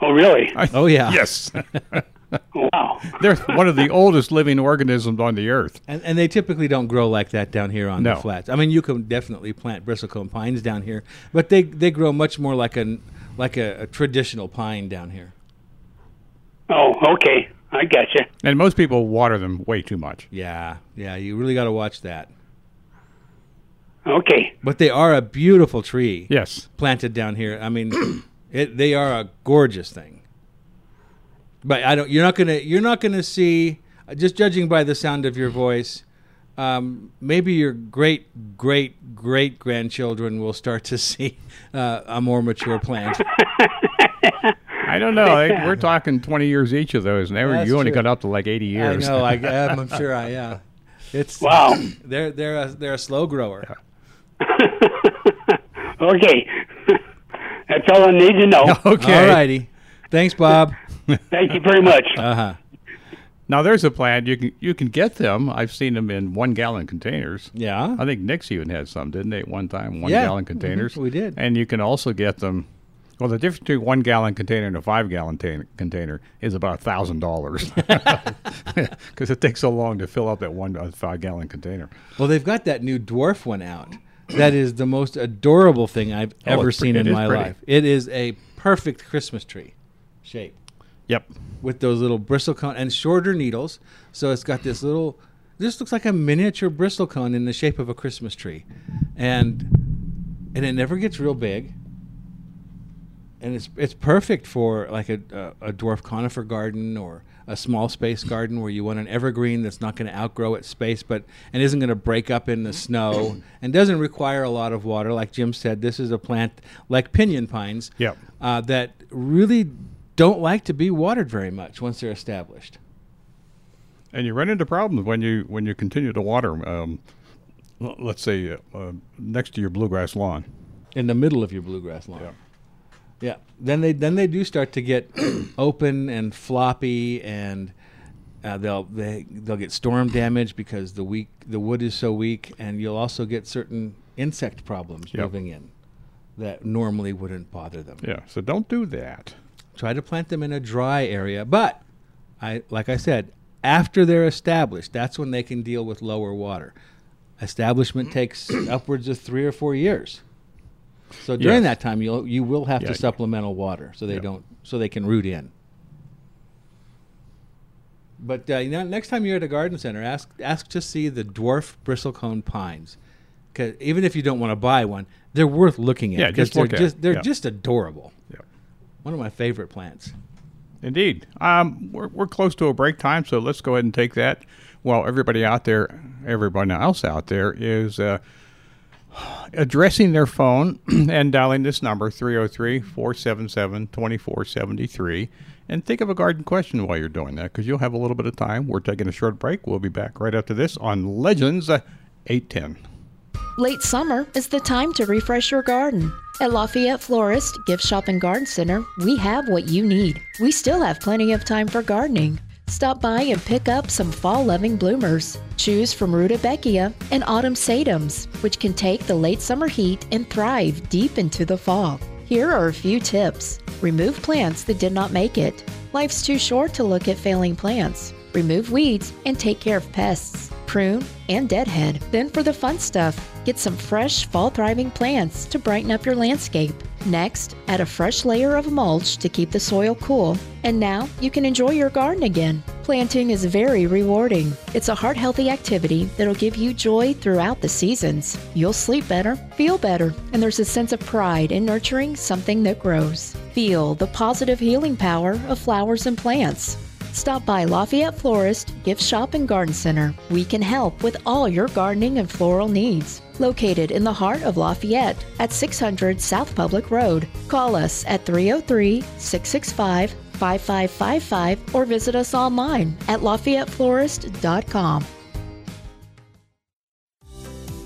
Oh, really? Oh yeah. Yes. Wow. They're one of the oldest living organisms on the earth. And, and they typically don't grow like that down here on No. the flats. I mean, you can definitely plant bristlecone pines down here, but they they grow much more like a like a, a traditional pine down here. Oh, okay. I gotcha. And most people water them way too much. Yeah, yeah. You really got to watch that. Okay. But they are a beautiful tree. Yes. planted down here. I mean, it, they are a gorgeous thing. But I don't. You're not gonna. You're not gonna see. Just judging by the sound of your voice, um, maybe your great great great grandchildren will start to see uh, a more mature plant. I don't know. I we're talking 20 years each of those, and they were, you only true. got up to like 80 years. I years. know. I, I'm sure. I yeah. It's Wow. They're they're a, they're a slow grower. Okay. That's all I need to know. okay. All righty. Thanks, Bob. Thank you very much. Uh huh. Now there's a plant you can you can get them. I've seen them in one gallon containers. Yeah. I think Nick's even had some, didn't they? At one time, one Yeah. gallon containers. Mhm, we did. And you can also get them. Well, the difference between one gallon container and a five gallon ta- container is about a thousand dollars, because it takes so long to fill up that one uh, five gallon container. Well, they've got that new dwarf one out. That is the most adorable thing I've Oh, ever it's seen it in my pretty. life. It is a perfect Christmas tree shape Yep. with those little bristle cone and shorter needles. So it's got this little. This looks like a miniature bristle cone in the shape of a Christmas tree, and and it never gets real big. And it's it's perfect for like a, a, a dwarf conifer garden or a small space garden where you want an evergreen that's not going to outgrow its space, but and isn't going to break up in the snow and doesn't require a lot of water. Like Jim said, this is a plant like pinyon pines Yep. uh, that really don't like to be watered very much once they're established. And you run into problems when you when you continue to water. 'em, Um, let's say uh, uh, next to your bluegrass lawn. in the middle of your bluegrass lawn. Yeah. Then they then they do start to get open and floppy, and uh, they'll they they'll get storm damage because the weak the wood is so weak, and you'll also get certain insect problems Yep. moving in that normally wouldn't bother them. Yeah. So don't do that. Try to plant them in a dry area, but I like I said, after they're established, that's when they can deal with lower water. Establishment takes upwards of three or four years. So during Yes. that time, you'll you will have Yeah. to supplemental water so they Yeah. don't so they can root in. But uh, you know, next time you're at a garden center, ask ask to see the dwarf bristlecone pines. 'Cause even if you don't want to buy one, they're worth looking at. Yeah, 'cause just they're look at just it. they're Yeah. just adorable. Yeah. One of my favorite plants. Indeed. Um, we're, we're close to a break time, so let's go ahead and take that. while everybody out there, everybody else out there is uh, addressing their phone and dialing this number, 303 477 2473. And think of a garden question while you're doing that because you'll have a little bit of time. We're taking a short break. We'll be back right after this on Legends uh, 810. Late summer is the time to refresh your garden. At Lafayette Florist, Gift Shop, and Garden Center, we have what you need. We still have plenty of time for gardening. Stop by and pick up some fall loving bloomers. Choose from rudbeckia and autumn sedums, which can take the late summer heat and thrive deep into the fall. Here are a few tips. Remove plants that did not make it. Life's too short to look at failing plants. Remove weeds and take care of pests. Prune and deadhead. Then for the fun stuff, get some fresh fall thriving plants to brighten up your landscape. Next, add a fresh layer of mulch to keep the soil cool. And now you can enjoy your garden again. Planting is very rewarding. It's a heart healthy activity that'll give you joy throughout the seasons. You'll sleep better, feel better, and there's a sense of pride in nurturing something that grows. Feel the positive healing power of flowers and plants. Stop by Lafayette Florist, Gift Shop, and Garden Center. We can help with all your gardening and floral needs. Located in the heart of Lafayette at 600 South Public Road. Call us at 303 665 5555 or visit us online at LafayetteFlorist.com.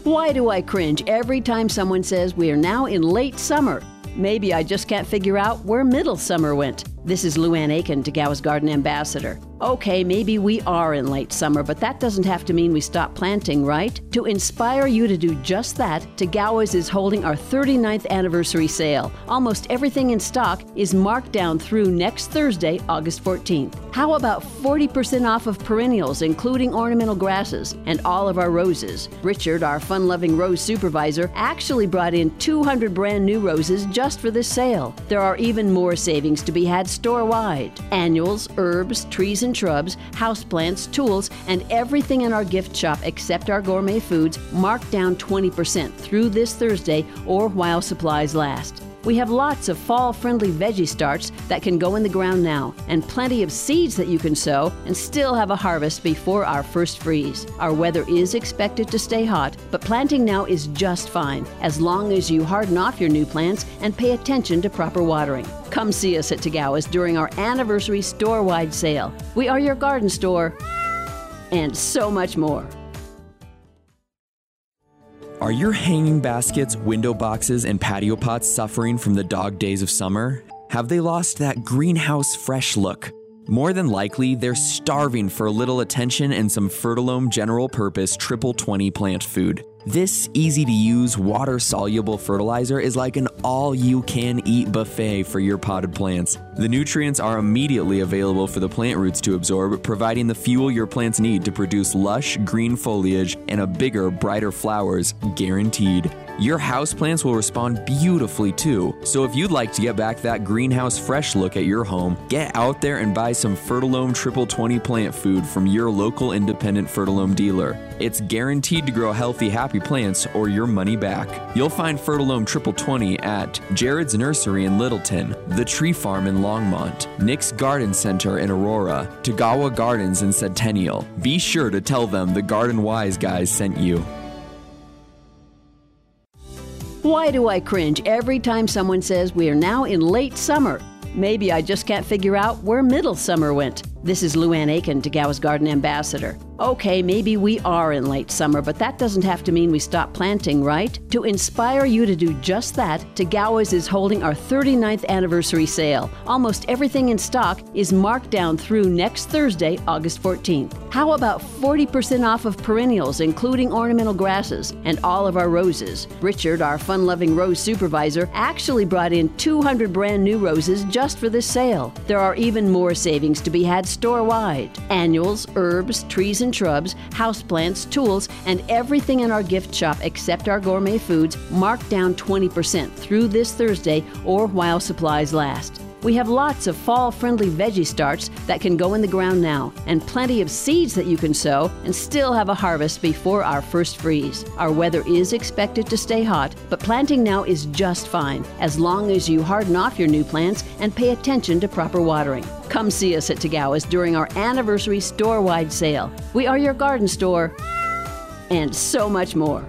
Why do I cringe every time someone says we are now in late summer? Maybe I just can't figure out where middle summer went. This is Luann Aiken, Tagawa's Garden Ambassador. Okay, maybe we are in late summer, but that doesn't have to mean we stop planting, right? To inspire you to do just that, Tagawa's is holding our 39th anniversary sale. Almost everything in stock is marked down through next Thursday, August 14th. How about 40% off of perennials, including ornamental grasses, and all of our roses? Richard, our fun loving rose supervisor, actually brought in 200 brand new roses just for this sale. There are even more savings to be had store wide annuals, herbs, trees, and shrubs, houseplants, tools, and everything in our gift shop except our gourmet foods marked down 20% through this Thursday or while supplies last. We have lots of fall friendly veggie starts that can go in the ground now, and plenty of seeds that you can sow and still have a harvest before our first freeze. Our weather is expected to stay hot, but planting now is just fine as long as you harden off your new plants and pay attention to proper watering. Come see us at Tagawa's during our anniversary store wide sale. We are your garden store and so much more. Are your hanging baskets, window boxes, and patio pots suffering from the dog days of summer? Have they lost that greenhouse fresh look? More than likely, they're starving for a little attention and some Fertilome general purpose triple 20 plant food. This easy to use, water soluble fertilizer is like an all you can eat buffet for your potted plants. The nutrients are immediately available for the plant roots to absorb, providing the fuel your plants need to produce lush green foliage and a bigger, brighter flowers, guaranteed. Your houseplants will respond beautifully too. So if you'd like to get back that greenhouse fresh look at your home, get out there and buy some Fertilome Triple 20 plant food from your local independent Fertilome dealer. It's guaranteed to grow healthy, happy plants or your money back. You'll find Fertilome Triple 20 at Jared's Nursery in Littleton, The Tree Farm in Longmont, Nick's Garden Center in Aurora, Tagawa Gardens in Centennial. Be sure to tell them the Garden Wise guys sent you. Why do I cringe every time someone says we are now in late summer? Maybe I just can't figure out where middle summer went. This is Luann Aiken, Tagawa's Garden Ambassador. Okay, maybe we are in late summer, but that doesn't have to mean we stop planting, right? To inspire you to do just that, Tagawa's is holding our 39th anniversary sale. Almost everything in stock is marked down through next Thursday, August 14th. How about 40% off of perennials, including ornamental grasses, and all of our roses? Richard, our fun loving rose supervisor, actually brought in 200 brand new roses just for this sale. There are even more savings to be had store wide annuals, herbs, trees, and shrubs, houseplants, tools, and everything in our gift shop except our gourmet foods marked down 20% through this Thursday or while supplies last. We have lots of fall friendly veggie starts that can go in the ground now, and plenty of seeds that you can sow and still have a harvest before our first freeze. Our weather is expected to stay hot, but planting now is just fine as long as you harden off your new plants and pay attention to proper watering. Come see us at Tagawa's during our anniversary store wide sale. We are your garden store and so much more.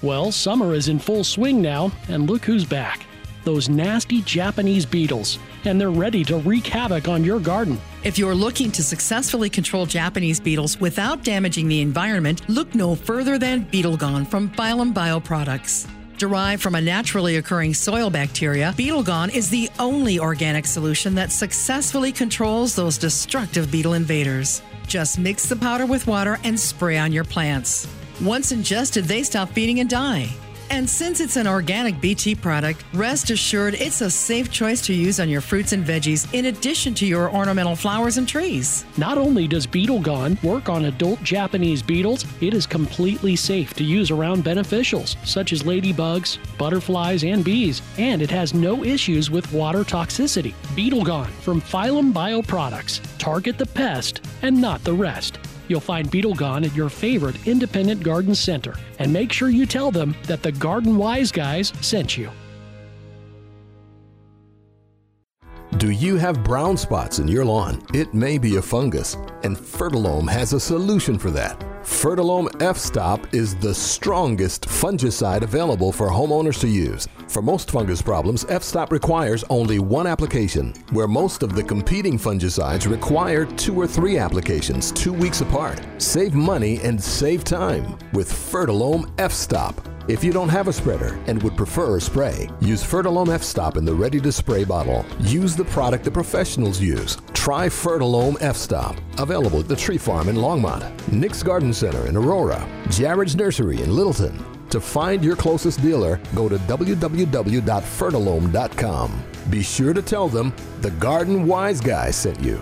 Well, summer is in full swing now, and look who's back. Those nasty Japanese beetles, and they're ready to wreak havoc on your garden. If you're looking to successfully control Japanese beetles without damaging the environment, look no further than Beetle Gone from Phyllom Bioproducts. Derived from a naturally occurring soil bacteria, Beetle Gone is the only organic solution that successfully controls those destructive beetle invaders. Just mix the powder with water and spray on your plants. Once ingested, they stop feeding and die. And since it's an organic BT product, rest assured it's a safe choice to use on your fruits and veggies in addition to your ornamental flowers and trees. Not only does Beetle Gone work on adult Japanese beetles, it is completely safe to use around beneficials such as ladybugs, butterflies, and bees, and it has no issues with water toxicity. Beetle Gone from Phyllom Bioproducts. Target the pest and not the rest. You'll find Beetle Gone at your favorite independent garden center. And make sure you tell them that the Garden Wise guys sent you. Do you have brown spots in your lawn? It may be a fungus, and Fertilome has a solution for that. Fertilome F Stop is the strongest fungicide available for homeowners to use. For most fungus problems, F-Stop requires only one application, where most of the competing fungicides require two or three applications two weeks apart. Save money and save time with Fertilome F-Stop. If you don't have a spreader and would prefer a spray, use Fertilome F-Stop in the ready-to-spray bottle. Use the product the professionals use. Try Fertilome F-Stop. Available at the Tree Farm in Longmont, Nick's Garden Center in Aurora, Jared's Nursery in Littleton. To find your closest dealer, go to www.fertilome.com. Be sure to tell them the Garden Wise Guy sent you.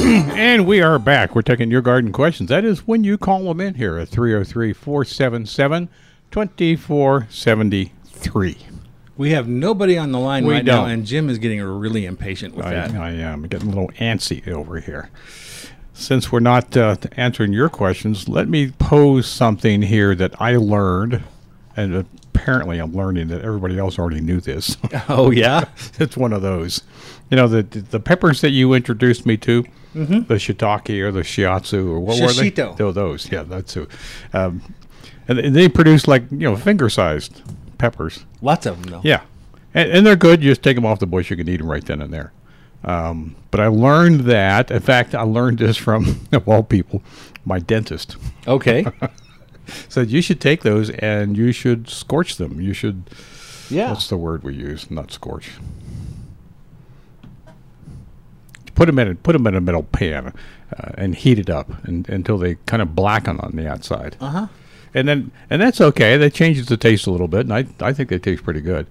and we are back. We're taking your garden questions. That is when you call them in here at 303 477 2473. We have nobody on the line We right now, don't. and Jim is getting really impatient with I, that. I am getting a little antsy over here. Since we're not uh, answering your questions, let me pose something here that I learned, and apparently I'm learning that everybody else already knew this. Oh, yeah? it's one of those. You know the the peppers that you introduced me to, Mhm. the shiitake or the shiatsu or what were they? Shishito. Oh, those. Yeah, that's who. Um, and they- produce like you know finger-sized peppers. Lots of them, though. Yeah, and, and they're good. You just take them off the bush. You can eat them right then and there. Um, but I learned that. In fact, I learned this from of all people, my dentist. Okay. Said you should take those and you should scorch them. You should. Yeah. What's the word we use? Not scorch. Put them in a, put them in a metal pan uh, and heat it up and, until they kind of blacken on the outside. Uh huh. And then and that's okay. That changes the taste a little bit, and I I think they taste pretty good.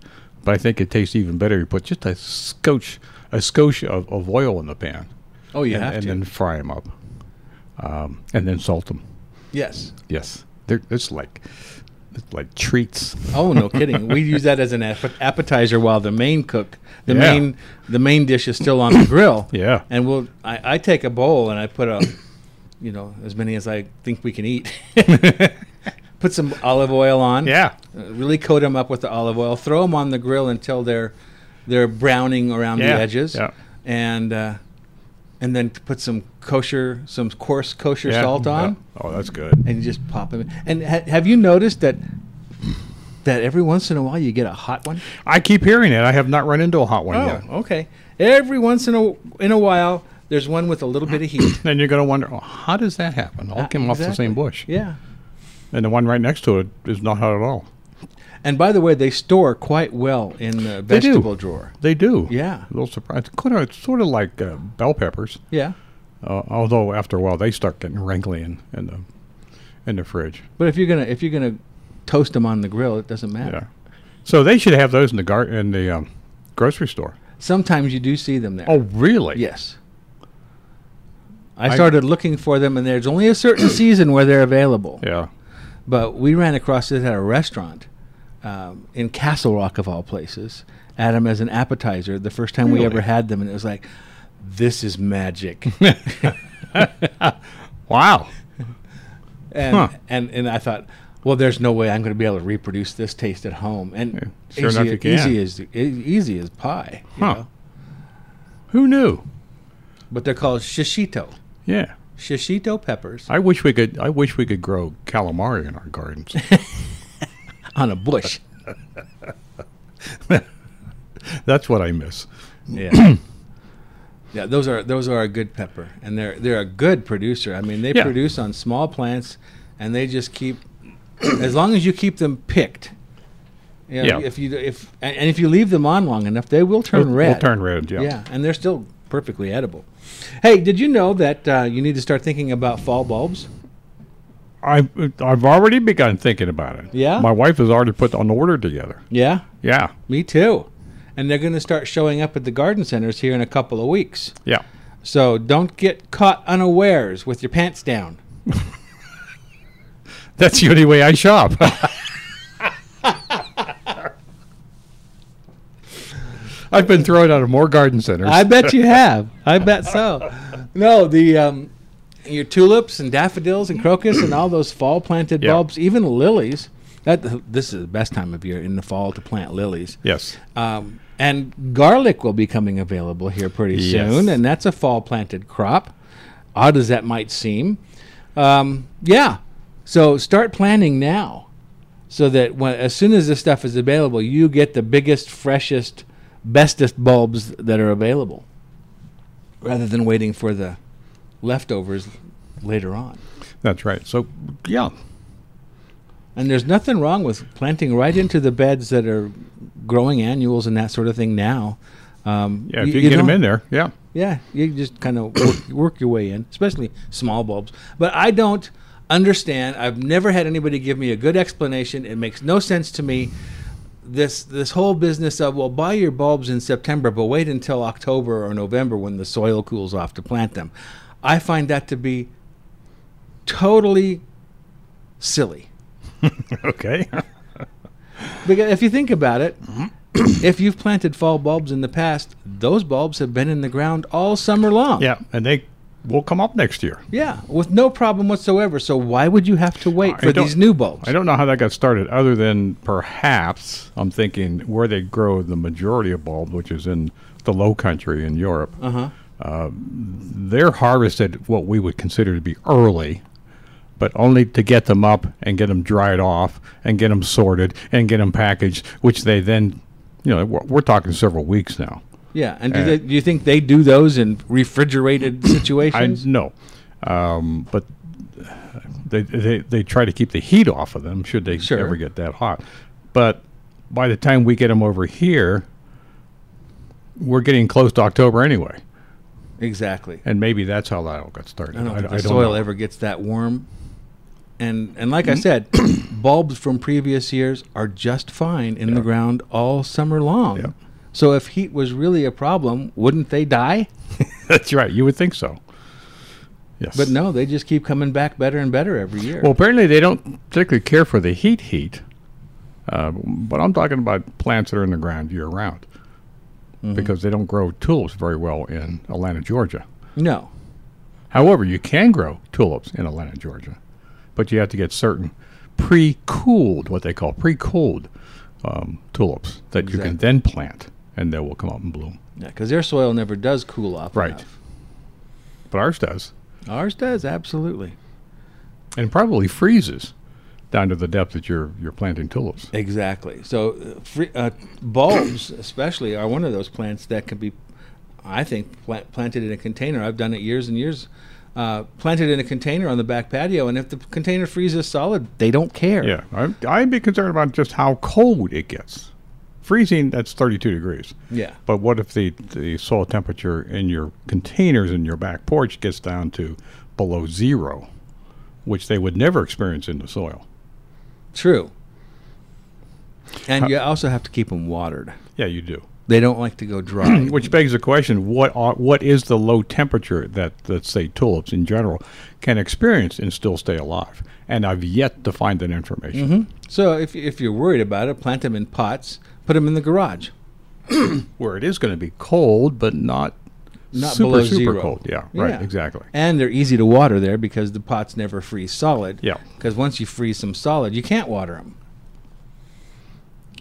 But I think it tastes even better. if You put just a scotch a scotch of, of oil in the pan. Oh, you and, have and to. then fry them up, um, and then salt them. Yes. Yes, they're it's like it's like treats. Oh, no kidding. We use that as an appetizer while the main cook, the Yeah. main, the main dish is still on the grill. Yeah. And we'll, I, I take a bowl and I put a, you know, as many as I think we can eat. put some olive oil on. Yeah. Uh, really coat them up with the olive oil. Throw them on the grill until they're, they're browning around Yeah, the edges. yeah. And, uh, and then put some kosher, some coarse kosher Yeah, salt on. yeah. Oh, that's good. And you just pop them. In. And ha- have you noticed that that every once in a while you get a hot one? I keep hearing it. I have not run into a hot one oh, yet. okay. Every once in a in a while, there's one with a little bit of heat. Then you're going to wonder, oh, how does that happen? All Uh, came off the same bush. Yeah. And the one right next to it is not hot at all. And by the way, they store quite well in the They vegetable drawer. They do. Yeah. A little surprised. Of, sort of like uh, bell peppers. Yeah. Uh, although after a while they start getting wrinkly in, in the in the fridge. But if you're gonna if you're gonna toast them on the grill, it doesn't matter. Yeah. So they should have those in the gar- in the um, grocery store. Sometimes you do see them there. Oh, really? Yes. I I- started looking for them, and there's only a certain season where they're available. Yeah. But we ran across it at a restaurant um, in Castle Rock, of all places. Had them as an appetizer the first time we ever had them, and it was like, this is magic. wow. And, Huh. and and I thought, well, there's no way I'm going to be able to reproduce this taste at home. And sure easy, enough you can. easy as easy as pie. You Huh. know? Who knew? But they're called shishito. Yeah. Shishito peppers I wish we could. I wish we could grow calamari in our gardens. on a bush. That's what I miss. Yeah. yeah, those are those are a good pepper, and they're they're a good producer. I mean, they Yeah. produce on small plants, and they just keep as long as you keep them picked. You know, Yeah. If you if and, and if you leave them on long enough, they will turn Will- will red. turn red, yeah. Yeah, and they're still perfectly edible. Hey, did you know that uh, you need to start thinking about fall bulbs? I've I've already begun thinking about it. Yeah? My wife has already put an order together. Yeah. Yeah. Me too. And they're going to start showing up at the garden centers here in a couple of weeks. Yeah. So don't get caught unawares with your pants down. That's the only way I shop. I've been thrown out of more garden centers. I bet you have. I bet so. No, the um, your tulips and daffodils and crocus and all those fall planted Yeah. bulbs, even lilies. That this is the best time of year in the fall to plant lilies. Yes. Um, and garlic will be coming available here pretty Yes. soon, and that's a fall planted crop. Odd as that might seem, um, yeah. So start planning now, so that when as soon as this stuff is available, you get the biggest, freshest, bestest bulbs that are available, rather than waiting for the leftovers later on. That's right. So, yeah. And there's nothing wrong with planting right into the beds that are growing annuals and that sort of thing now. Um, Yeah, if you, get them in there, yeah. Yeah, you just kind of work, work your way in, especially small bulbs. But I don't understand. I've never had anybody give me a good explanation. It makes no sense to me. This this whole business of well, buy your bulbs in September, but wait until October or November when the soil cools off to plant them. I find that to be totally silly. okay. Because if you think about it, if you've planted fall bulbs in the past, those bulbs have been in the ground all summer long. Yeah, and they will come up next year. Yeah, with no problem whatsoever. So why would you have to wait I for these new bulbs? I don't know how that got started, other than perhaps I'm thinking where they grow the majority of bulbs, which is in the Low Country in Europe. Uh-huh. Uh, they're harvested what we would consider to be early, but only to get them up and get them dried off and get them sorted and get them packaged, which they then, you know, we're, we're talking several weeks now. Yeah, and do, Uh, they, do you think they do those in refrigerated I situations? no, um, but they, they they try to keep the heat off of them should they Sure. ever get that hot. But by the time we get them over here, we're getting close to October anyway, exactly. and maybe that's how that all got started. I don't think I the don't soil know. ever gets that warm. And and like I Mm-hmm. said, bulbs from previous years are just fine in the ground all summer long. So if heat was really a problem, wouldn't they die? That's right. You would think so. Yes. But no, they just keep coming back better and better every year. Well, apparently they don't particularly care for the heat heat. Uh, but I'm talking about plants that are in the ground year round Mm-hmm. because they don't grow tulips very well in Atlanta, Georgia. no. However, you can grow tulips in Atlanta, Georgia, but you have to get certain pre-cooled, what they call pre-cooled um, tulips that you can then plant, and they will come up and bloom. Yeah, because their soil never does cool off. Right. enough. But ours does, Ours does, absolutely. and probably freezes down to the depth that you're you're planting tulips. Exactly. So, uh, free, uh, bulbs, especially, are one of those plants that can be, I think, plant, planted in a container. I've done it years and years. Uh, planted in a container on the back patio, and if the container freezes solid, they don't care. Yeah, I, I'd be concerned about just how cold it gets. Freezing, that's 32 degrees. Yeah. But what if the, the soil temperature in your containers in your back porch gets down to below zero, which they would never experience in the soil? True. And you also have to keep them watered. Yeah, you do. They don't like to go dry. Which begs the question: What are, what is the low temperature that, let's say, tulips in general can experience and still stay alive? And I've yet to find that information. hmm So, if, if you're worried about it, plant them in pots, put them in the garage. Where it is going to be cold, but not Not super below super zero. cold. Yeah, right, exactly. And they're easy to water there because the pots never freeze solid. Yeah. Because once you freeze them solid, you can't water them.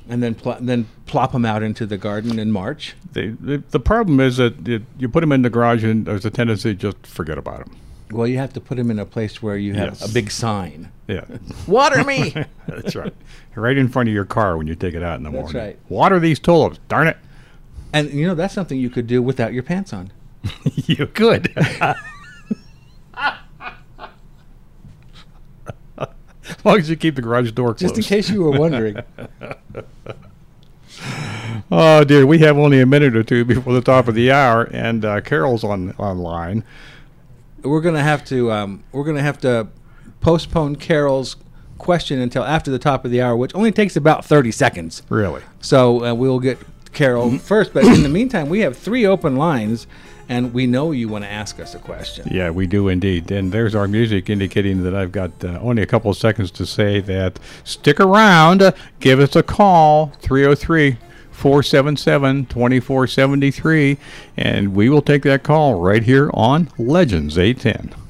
And then pl- then plop them out into the garden in March. They, the, the problem is that it, you put them in the garage and there's a tendency to just forget about them. Well, you have to put them in a place where you have Yes. a big sign. Yeah. Water me! That's right. Right in front of your car when you take it out in the That's morning. That's right. Water these tulips, darn it. And you know that's something you could do without your pants on. you could. as long as you keep the garage door closed. Just in case you were wondering. oh dear, we have only a minute or two before the top of the hour, and uh, Carol's on online. we're gonna have to um, we're gonna have to postpone Carol's question until after the top of the hour, which only takes about thirty seconds. Really? So uh, we'll get Carol first, but in the meantime, we have three open lines, and we know you want to ask us a question. Yeah, we do indeed. And there's our music indicating that I've got uh, only a couple of seconds to say that stick around, give us a call, 303 477 2473, and we will take that call right here on Legends 810.